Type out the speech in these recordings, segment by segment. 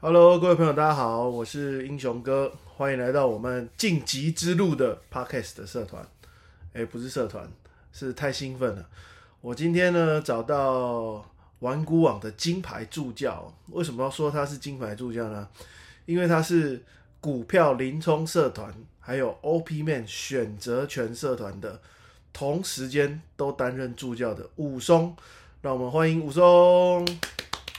Hello，各位朋友，大家好，我是英雄哥，欢迎来到我们晋级之路的 Podcast 的社团。哎，不是社团，是太兴奋了。我今天呢找到玩股网的金牌助教。为什么要说他是金牌助教呢？因为他是股票林冲社团还有 OP Man 选择权社团的同时间都担任助教的武松。让我们欢迎武松。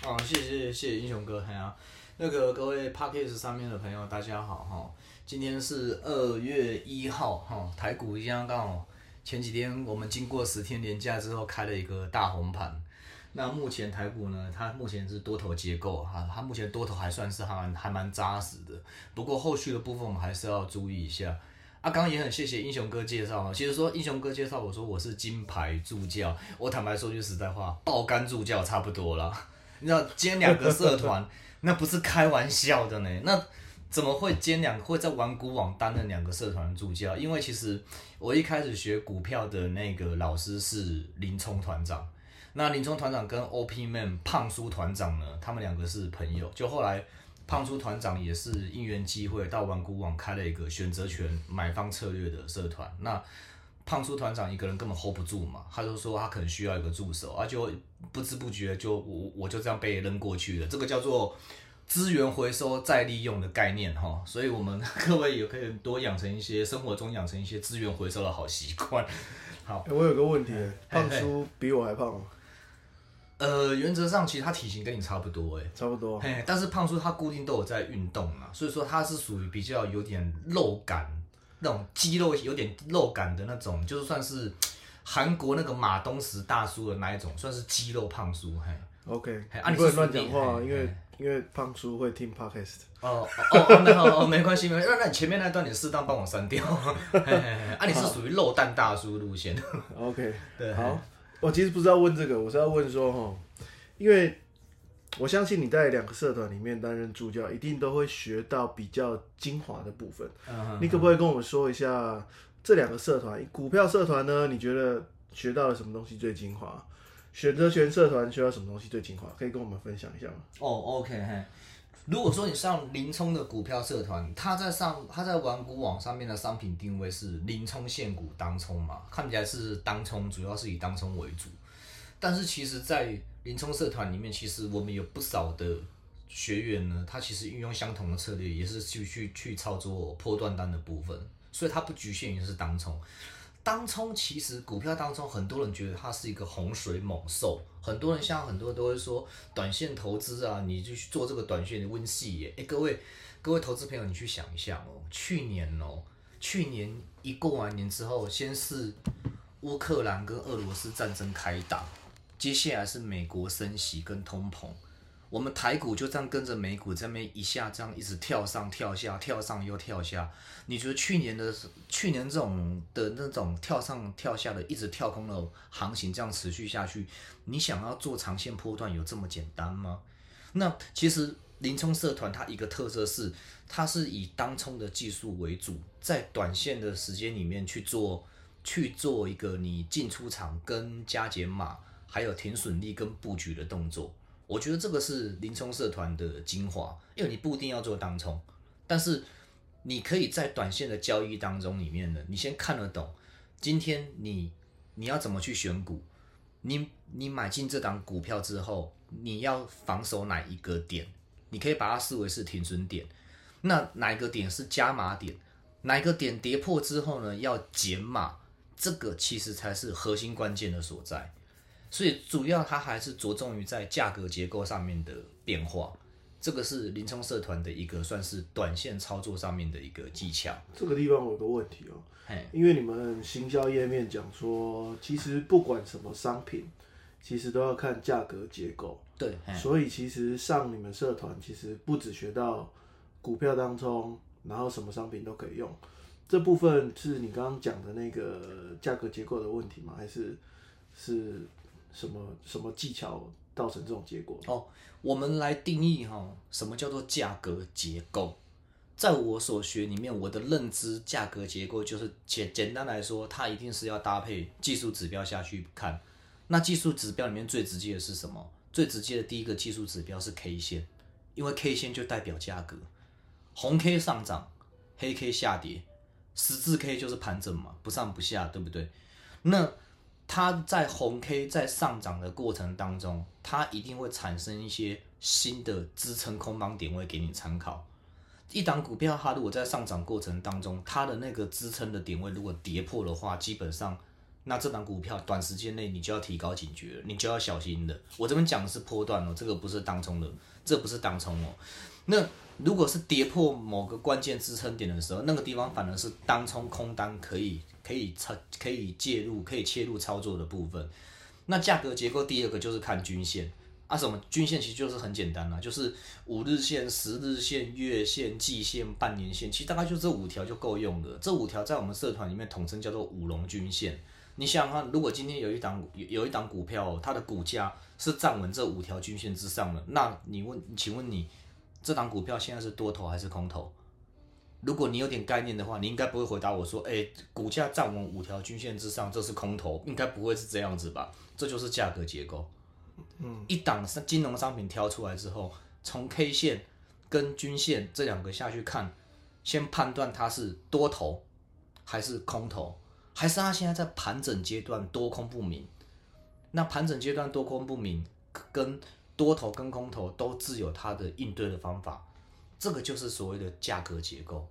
哦，谢谢谢谢英雄哥，哎呀，那个各位 p a r k a s 上面的朋友，大家好哈。今天是二月一号哈，台股一样刚好前几天我们经过十天连假之后开了一个大红盘。那目前台股呢，它目前是多头结构哈，它目前多头还算是还蛮还蛮扎实的。不过后续的部分我们还是要注意一下。啊，刚刚也很谢谢英雄哥介绍其实说英雄哥介绍我说我是金牌助教，我坦白说句实在话，爆肝助教差不多了。你知道兼两个社团，那不是开玩笑的呢。那怎么会兼两会在玩股网担任两个社团的助教？因为其实我一开始学股票的那个老师是林冲团长，那林冲团长跟 OP Man 胖叔团长呢，他们两个是朋友。就后来胖叔团长也是因缘机会到玩股网开了一个选择权买方策略的社团。那胖叔团长一个人根本 hold 不住嘛，他就说他可能需要一个助手，啊，就不知不觉就我我就这样被扔过去了。这个叫做资源回收再利用的概念哈，所以我们各位也可以多养成一些生活中养成一些资源回收的好习惯。好，我有个问题，胖叔比我还胖吗？呃，原则上其实他体型跟你差不多哎，差不多。嘿，但是胖叔他固定都有在运动啊，所以说他是属于比较有点肉感。那种肌肉有点肉感的那种，就是算是韩国那个马东石大叔的那一种，算是肌肉胖叔。嘿，OK，啊，你不能乱讲话，因为因为胖叔会听 Podcast。哦哦哦，那哦没关系，没关系。那那你前面那段你适当帮我删掉。啊，你是属于肉蛋大叔路线。OK，对，好。我其实不是要问这个，我是要问说哈，因为。我相信你在两个社团里面担任助教，一定都会学到比较精华的部分。嗯你可不可以跟我们说一下这两个社团？股票社团呢？你觉得学到了什么东西最精华？选择权社团学到什么东西最精华？可以跟我们分享一下吗？哦，OK，嘿。如果说你上林冲的股票社团，他在上他在玩股网上面的商品定位是林冲现股当冲嘛，看起来是当冲，主要是以当冲为主。但是其实，在林冲社团里面，其实我们有不少的学员呢，他其实运用相同的策略，也是去去去操作破断单的部分，所以它不局限于是当冲。当冲其实股票当中，很多人觉得它是一个洪水猛兽，很多人像很多都会说短线投资啊，你就去做这个短线的温系耶。哎，各位各位投资朋友，你去想一下哦，去年哦，去年一过完年之后，先是乌克兰跟俄罗斯战争开打。接下来是美国升息跟通膨，我们台股就这样跟着美股这边一下这样一直跳上跳下，跳上又跳下。你觉得去年的去年这种的那种跳上跳下的一直跳空的行情这样持续下去，你想要做长线波段有这么简单吗？那其实林冲社团它一个特色是，它是以当冲的技术为主，在短线的时间里面去做去做一个你进出场跟加减码。还有停损力跟布局的动作，我觉得这个是林冲社团的精华，因为你不一定要做当冲，但是你可以在短线的交易当中里面呢，你先看得懂，今天你你要怎么去选股，你你买进这档股票之后，你要防守哪一个点，你可以把它视为是停损点，那哪一个点是加码点，哪一个点跌破之后呢，要减码，这个其实才是核心关键的所在。所以主要它还是着重于在价格结构上面的变化，这个是林冲社团的一个算是短线操作上面的一个技巧。这个地方我有个问题哦，因为你们行销页面讲说，其实不管什么商品，其实都要看价格结构。对，所以其实上你们社团，其实不只学到股票当中，然后什么商品都可以用。这部分是你刚刚讲的那个价格结构的问题吗？还是是？什么什么技巧造成这种结果？哦，我们来定义哈，什么叫做价格结构？在我所学里面，我的认知，价格结构就是简简单来说，它一定是要搭配技术指标下去看。那技术指标里面最直接的是什么？最直接的第一个技术指标是 K 线因为 K 线就代表价格，红 K 上涨，黑 K 下跌，十字 K 就是盘整嘛，不上不下，对不对？那它在红 K 在上涨的过程当中，它一定会产生一些新的支撑空方点位给你参考。一档股票它如果在上涨过程当中，它的那个支撑的点位如果跌破的话，基本上那这档股票短时间内你就要提高警觉，你就要小心的。我这边讲的是波段哦，这个不是当冲的，这不是当冲哦。那如果是跌破某个关键支撑点的时候，那个地方反而是当冲空单可以可以操可以介入可以切入操作的部分。那价格结构第二个就是看均线。啊，什么均线其实就是很简单啦，就是五日线、十日线、月线、季线、半年线，其实大概就这五条就够用了。这五条在我们社团里面统称叫做五龙均线。你想想看，如果今天有一档有有一档股票，它的股价是站稳这五条均线之上的，那你问，请问你这档股票现在是多头还是空头？如果你有点概念的话，你应该不会回答我说，哎，股价站稳五条均线之上，这是空头，应该不会是这样子吧？这就是价格结构。嗯，一档金融商品挑出来之后，从 K 线跟均线这两个下去看，先判断它是多头还是空头，还是它现在在盘整阶段多空不明。那盘整阶段多空不明，跟多头跟空头都自有它的应对的方法。这个就是所谓的价格结构。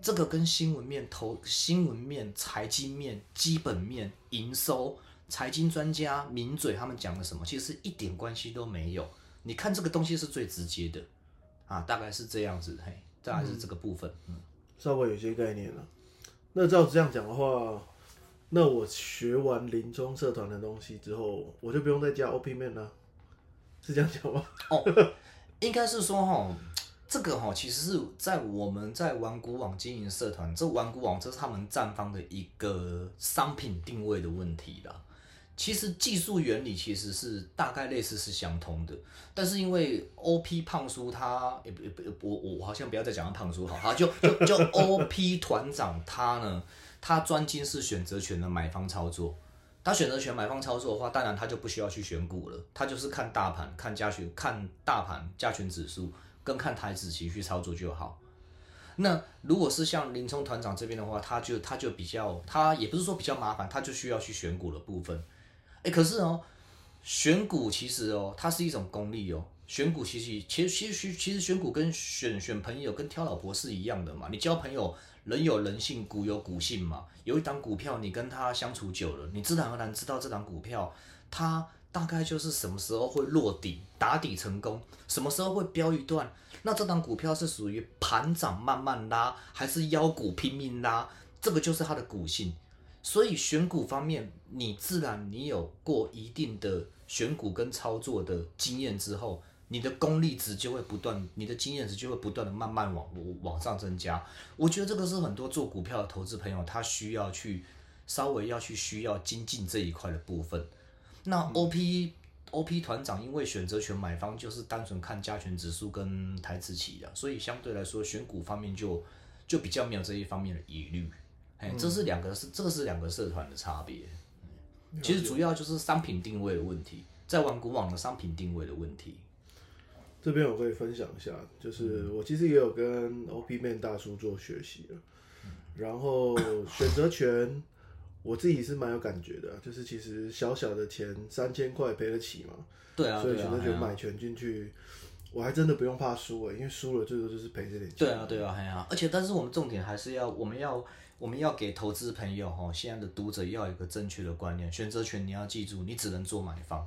这个跟新闻面、投新闻面、财经面、基本面、营收。财经专家名嘴他们讲的什么，其实一点关系都没有。你看这个东西是最直接的啊，大概是这样子，嘿，大概是这个部分，嗯，稍微有些概念了。那照这样讲的话，那我学完林中社团的东西之后，我就不用再加 OP 面了，是这样讲吗？哦，应该是说哈。这个哈，其实是在我们在玩股网经营社团，这玩股网这是他们站方的一个商品定位的问题啦。其实技术原理其实是大概类似是相通的，但是因为 O P 胖叔他也不也不我我好像不要再讲胖叔好，他就就就 O P 团长他呢，他专精是选择权的买方操作。他选择权买方操作的话，当然他就不需要去选股了，他就是看大盘、看加权、看大盘加权指数。跟看台子期去操作就好。那如果是像林冲团长这边的话，他就他就比较，他也不是说比较麻烦，他就需要去选股的部分。哎，可是哦，选股其实哦，它是一种功力哦。选股其实其实其实其实选股跟选选朋友跟挑老婆是一样的嘛。你交朋友，人有人性，股有股性嘛。有一档股票，你跟他相处久了，你自然而然知道这档股票它。大概就是什么时候会落底打底成功，什么时候会飙一段？那这档股票是属于盘涨慢慢拉，还是腰股拼命拉？这个就是它的股性。所以选股方面，你自然你有过一定的选股跟操作的经验之后，你的功力值就会不断，你的经验值就会不断的慢慢往往上增加。我觉得这个是很多做股票的投资朋友他需要去稍微要去需要精进这一块的部分。那 O P O P 团长因为选择权买方就是单纯看加权指数跟台资企的，所以相对来说选股方面就就比较没有这一方面的疑虑。哎，这是两个是这个是两个社团的差别。其实主要就是商品定位的问题，在玩股网的商品定位的问题。这边我可以分享一下，就是我其实也有跟 O P 面大叔做学习了，然后选择权。我自己是蛮有感觉的，就是其实小小的钱三千块赔得起嘛，对啊，所以选择权买权进去，我还真的不用怕输诶，因为输了最多就是赔这点钱。对啊，对啊，还啊，而且但是我们重点还是要，我们要我们要给投资朋友哈，现在的读者要有一个正确的观念，选择权你要记住，你只能做买方，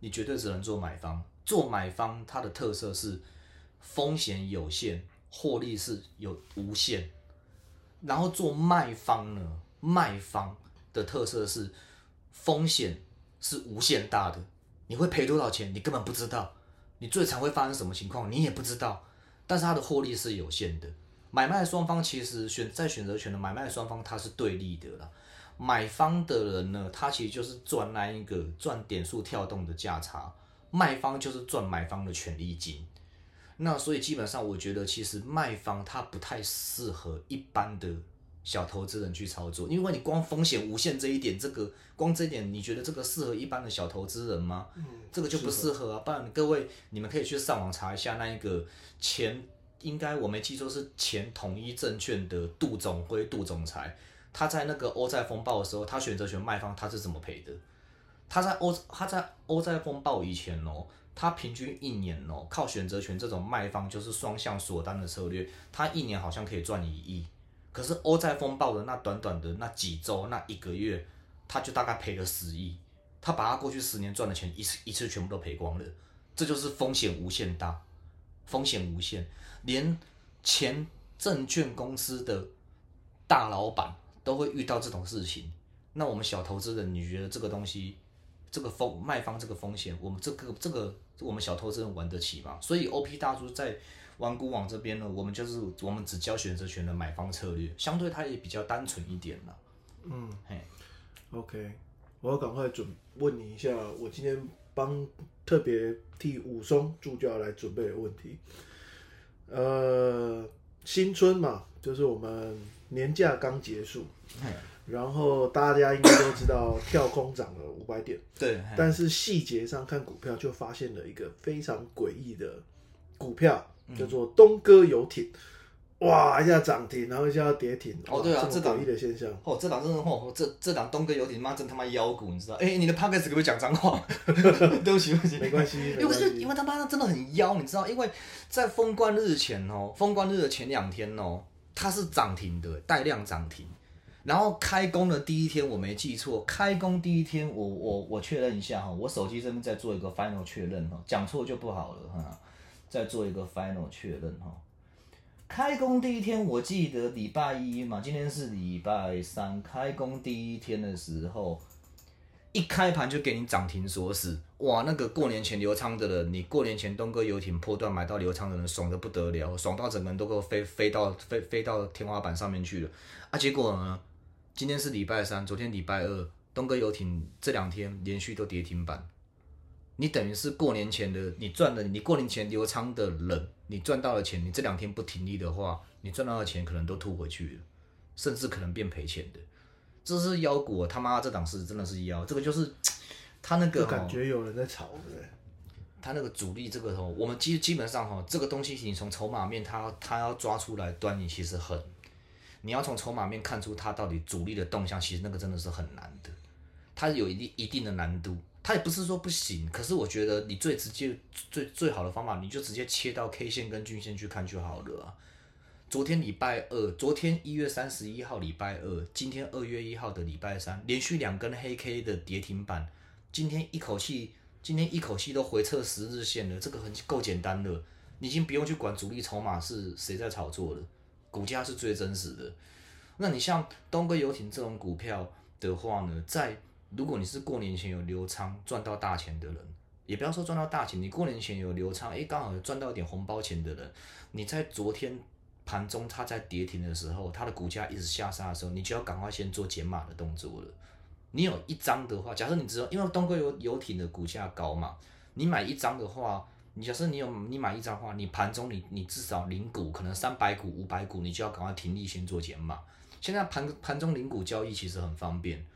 你绝对只能做买方，做买方它的特色是风险有限，获利是有无限，然后做卖方呢？卖方的特色是风险是无限大的，你会赔多少钱，你根本不知道。你最常会发生什么情况，你也不知道。但是它的获利是有限的。买卖双方其实选在选择权的买卖双方，它是对立的啦。买方的人呢，他其实就是赚那一个赚点数跳动的价差，卖方就是赚买方的权利金。那所以基本上，我觉得其实卖方他不太适合一般的。小投资人去操作，因为你光风险无限这一点，这个光这一点，你觉得这个适合一般的小投资人吗？嗯，这个就不适合啊。不然各位你们可以去上网查一下那一个前，应该我没记错是前统一证券的杜总辉杜总裁，他在那个欧债风暴的时候，他选择权卖方他是怎么赔的？他在欧他在欧债风暴以前哦，他平均一年哦，靠选择权这种卖方就是双向锁单的策略，他一年好像可以赚一亿。可是欧债风暴的那短短的那几周那一个月，他就大概赔了十亿，他把他过去十年赚的钱一次一次全部都赔光了，这就是风险无限大，风险无限，连前证券公司的大老板都会遇到这种事情，那我们小投资人，你觉得这个东西，这个风卖方这个风险，我们这个这个我们小投资人玩得起吗？所以 OP 大叔在。玩股网这边呢，我们就是我们只教选择权的买方策略，相对它也比较单纯一点了。嗯，嘿，OK，我要赶快准问你一下，我今天帮特别替武松助教来准备的问题。呃，新春嘛，就是我们年假刚结束，然后大家应该都知道跳空涨了五百点，对，但是细节上看股票就发现了一个非常诡异的股票。叫做东哥游艇，哇一下涨停，然后一下跌停，哦对啊，这诡异的现象。哦，这档真的哦，这这档东哥游艇妈真他妈妖股，你知道？哎，你的 p o c k e t 可不可以讲脏话？对不起，对不起，没关系。因为因为他妈的真的很妖，你知道？因为在封关日前哦，封关日的前两天哦，它是涨停的，带量涨停。然后开工的第一天，我没记错，开工第一天，我我我确认一下哈，我手机这边在做一个 final 确认哈，讲错就不好了哈。再做一个 final 确认哈，开工第一天我记得礼拜一嘛，今天是礼拜三，开工第一天的时候，一开盘就给你涨停锁死，哇，那个过年前流仓的人，你过年前东哥游艇破段买到流仓的人，爽的不得了，爽到整个人都给我飞飞到飞飞到天花板上面去了啊！结果呢，今天是礼拜三，昨天礼拜二，东哥游艇这两天连续都跌停板。你等于是过年前的，你赚的，你过年前留仓的人，你赚到了钱，你这两天不停利的话，你赚到的钱可能都吐回去了，甚至可能变赔钱的。这是妖股，他妈这档是真的是妖，这个就是 他那个感觉有人在炒，对他那个主力这个头，我们基基本上哈，这个东西你从筹码面，他他要抓出来端倪，其实很，你要从筹码面看出他到底主力的动向，其实那个真的是很难的，它有一定一定的难度。它也不是说不行，可是我觉得你最直接、最最好的方法，你就直接切到 K 线跟均线去看就好了啊。昨天礼拜二，昨天一月三十一号礼拜二，今天二月一号的礼拜三，连续两根黑 K 的跌停板，今天一口气，今天一口气都回撤十日线了，这个很够简单的，你已经不用去管主力筹码是谁在炒作了，股价是最真实的。那你像东哥游艇这种股票的话呢，在如果你是过年前有留仓赚到大钱的人，也不要说赚到大钱，你过年前有留仓，诶，刚好赚到一点红包钱的人，你在昨天盘中它在跌停的时候，它的股价一直下杀的时候，你就要赶快先做减码的动作了。你有一张的话，假设你知道，因为东哥游游艇的股价高嘛，你买一张的话，你假设你有你买一张的话，你盘中你你至少零股，可能三百股、五百股，你就要赶快停利先做减码。现在盘盘中零股交易其实很方便。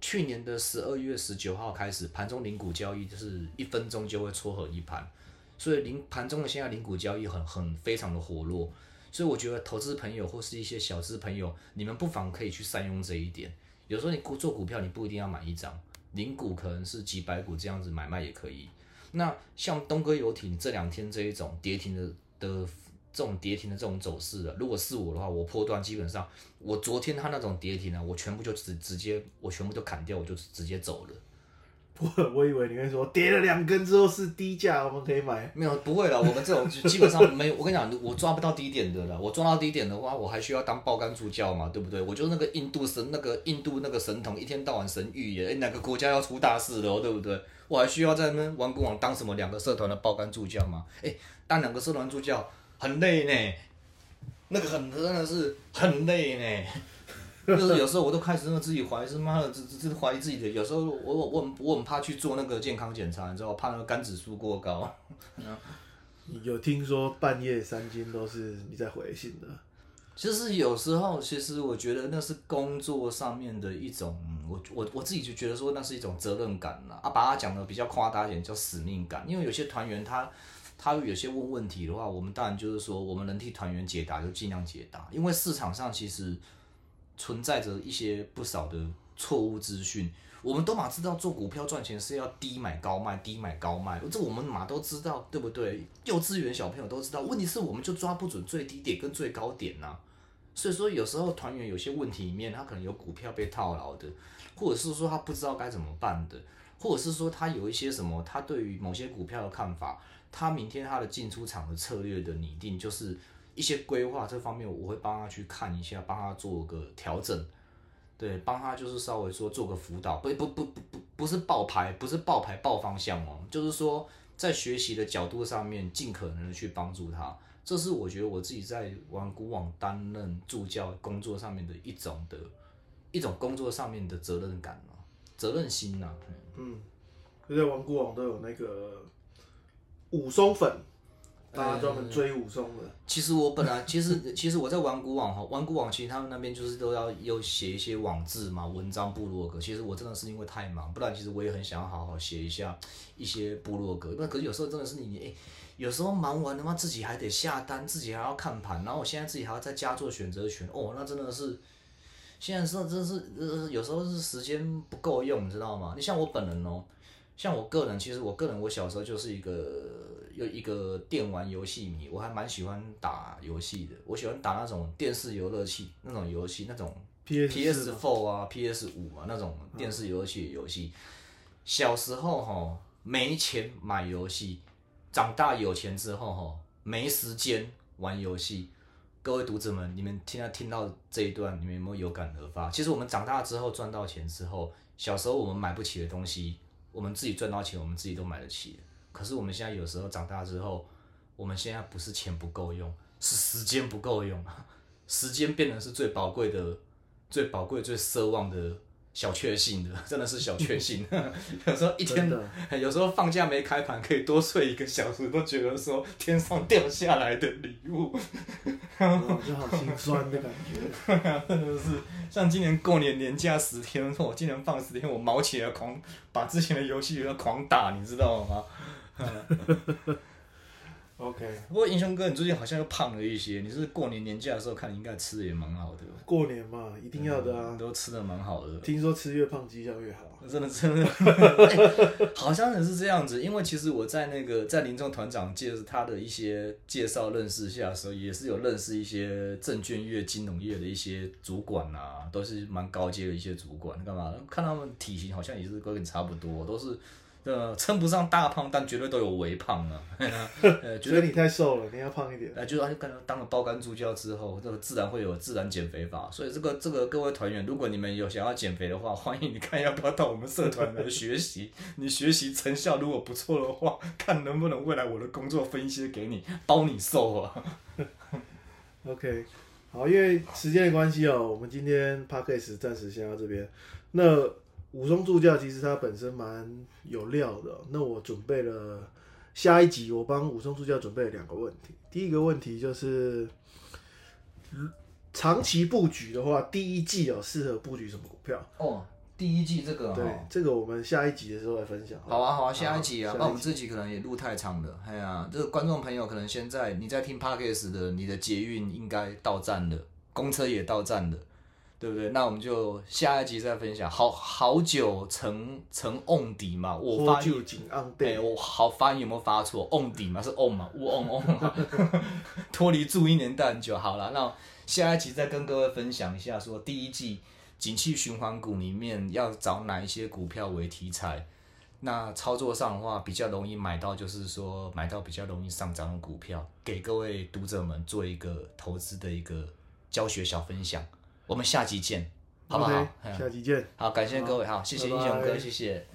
去年的十二月十九号开始，盘中零股交易就是一分钟就会撮合一盘，所以零盘中的现在零股交易很很非常的活络，所以我觉得投资朋友或是一些小资朋友，你们不妨可以去善用这一点。有时候你股做股票，你不一定要买一张零股，可能是几百股这样子买卖也可以。那像东哥游艇这两天这一种跌停的的。这种跌停的这种走势的，如果是我的话，我破断基本上，我昨天他那种跌停呢，我全部就直直接，我全部都砍掉，我就直接走了。我 我以为你会说跌了两根之后是低价，我们可以买。没有，不会了，我们这种基本上没有，我跟你讲，我抓不到低点的了。我抓到低点的话，我还需要当爆肝助教嘛，对不对？我就是那个印度神，那个印度那个神童，一天到晚神预言，哎，哪个国家要出大事了，对不对？我还需要在那玩股网当什么两个社团的爆肝助教吗？哎，当两个社团助教。很累呢，那个很真的是很累呢，就是有时候我都开始自己怀疑，是妈的，这这怀疑自己的。有时候我我我很我很怕去做那个健康检查，你知道，怕那个肝指数过高。有听说半夜三更都是你在回信的？就是有时候，其实我觉得那是工作上面的一种，我我我自己就觉得说那是一种责任感啦，啊，把它讲的比较夸大一点叫使命感，因为有些团员他他有些问问题的话，我们当然就是说我们能替团员解答就尽量解答，因为市场上其实存在着一些不少的错误资讯。我们都马知道做股票赚钱是要低买高卖，低买高卖，这我们马都知道，对不对？幼稚园小朋友都知道。问题是我们就抓不准最低点跟最高点呐。所以说有时候团员有些问题里面，他可能有股票被套牢的，或者是说他不知道该怎么办的，或者是说他有一些什么，他对于某些股票的看法，他明天他的进出场的策略的拟定，就是一些规划这方面，我会帮他去看一下，帮他做个调整。对，帮他就是稍微说做个辅导，不不不不不不是爆牌，不是爆牌爆方向哦，就是说在学习的角度上面，尽可能的去帮助他，这是我觉得我自己在玩古网担任助教工作上面的一种的一种工作上面的责任感哦，责任心呐。嗯，就在玩古网都有那个武松粉。大家专门追武松的。其实我本来，其实其实我在玩古网哈，玩古网其实他们那边就是都要有写一些网志嘛，文章部落格。其实我真的是因为太忙，不然其实我也很想要好好写一下一些部落格。那可是有时候真的是你哎，有时候忙完他妈自己还得下单，自己还要看盘，然后我现在自己还要在家做选择权，哦，那真的是现在是真的是呃有时候是时间不够用，你知道吗？你像我本人哦，像我个人，其实我个人我小时候就是一个。有一个电玩游戏迷，我还蛮喜欢打游戏的。我喜欢打那种电视游乐器那种游戏，那种 P S Four 啊、P S 五啊那种电视游乐器游戏。小时候哈没钱买游戏，长大有钱之后哈没时间玩游戏。各位读者们，你们听到听到这一段，你们有没有有感而发？其实我们长大之后赚到钱之后，小时候我们买不起的东西，我们自己赚到钱，我们自己都买得起。可是我们现在有时候长大之后，我们现在不是钱不够用，是时间不够用，时间变成是最宝贵的、最宝贵、最奢望的小确幸的，真的是小确幸。有时候一天，有时候放假没开盘，可以多睡一个小时，都觉得说天上掉下来的礼物，就好心酸的感觉。真的是，像今年过年年假十天，我今年放十天，我毛起来狂把之前的游戏要狂打，你知道吗？OK，不过英雄哥，你最近好像又胖了一些。你是过年年假的时候看，你应该吃的也蛮好的。过年嘛，一定要的啊，都吃的蛮好的。听说吃越胖绩效越好，真的真的，好像也是这样子。因为其实我在那个在林中团长介他的一些介绍认识下的时候，也是有认识一些证券业、金融业的一些主管啊，都是蛮高阶的一些主管。干嘛？看他们体型好像也是跟你差不多，都是。呃，称不上大胖，但绝对都有微胖啊。呃，觉得你太瘦了，你要胖一点。哎，就是当当了爆肝助教之后，这个自然会有自然减肥法。所以这个这个各位团员，如果你们有想要减肥的话，欢迎你看要不要到我们社团来学习。你学习成效如果不错的话，看能不能未来我的工作分一些给你，包你瘦啊。OK，好，因为时间的关系哦，我们今天 p a c k a g e 暂时先到这边。那武松助教其实他本身蛮有料的，那我准备了下一集，我帮武松助教准备了两个问题。第一个问题就是，长期布局的话，第一季哦适合布局什么股票？哦，第一季这个，对，这个我们下一集的时候来分享。好啊，好啊，下一集啊，那我们这集可能也录太长了。哎呀，这个观众朋友可能现在你在听 podcast 的，你的捷运应该到站了，公车也到站了。对不对？那我们就下一集再分享。好好久成成瓮底嘛，我发音哎，我好发音有没有发错？瓮底嘛是瓮嘛，乌瓮瓮。脱离注音年代很久，好了，那下一集再跟各位分享一下，说第一季景气循环股里面要找哪一些股票为题材。那操作上的话，比较容易买到，就是说买到比较容易上涨的股票，给各位读者们做一个投资的一个教学小分享。我们下集见，好不好？下集见。好，感谢各位，好，谢谢英雄哥，谢谢。